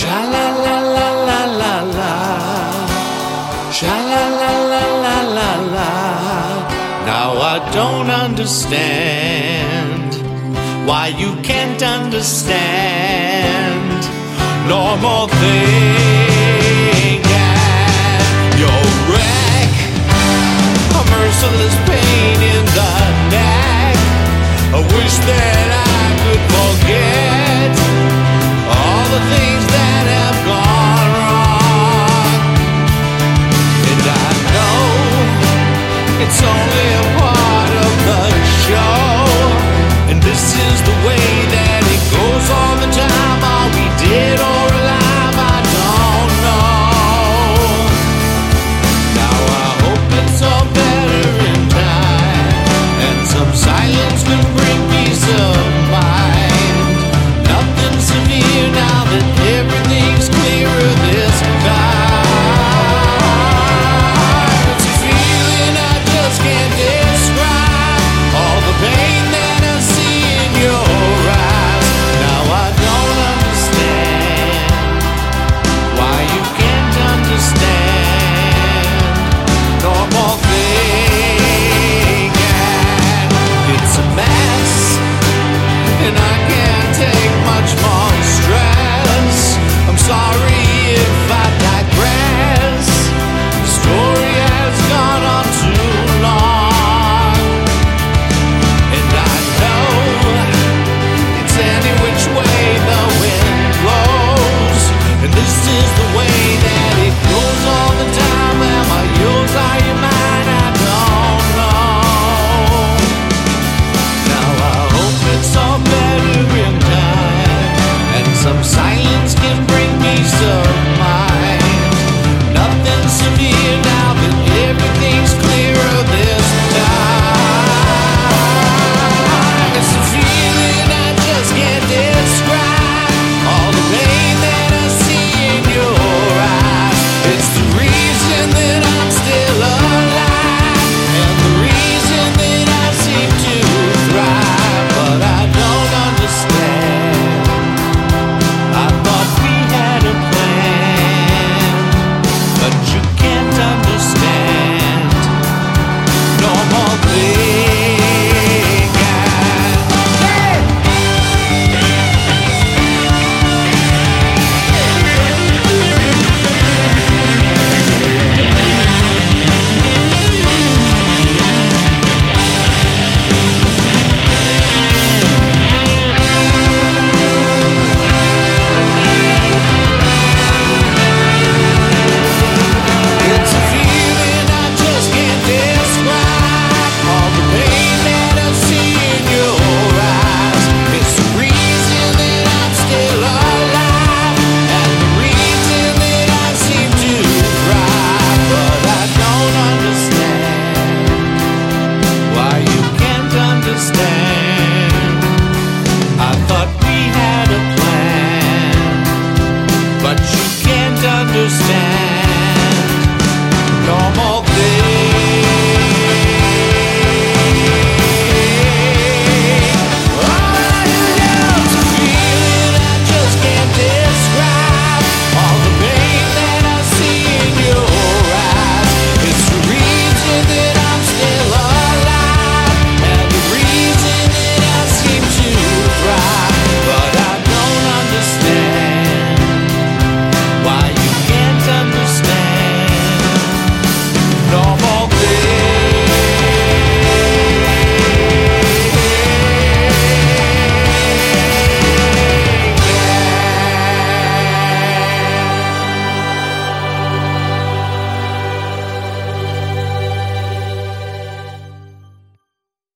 Sha la la la la la la. Sha la la la la la. Now I don't understand why you can't understand normal thing and your wreck. A merciless It's only some side.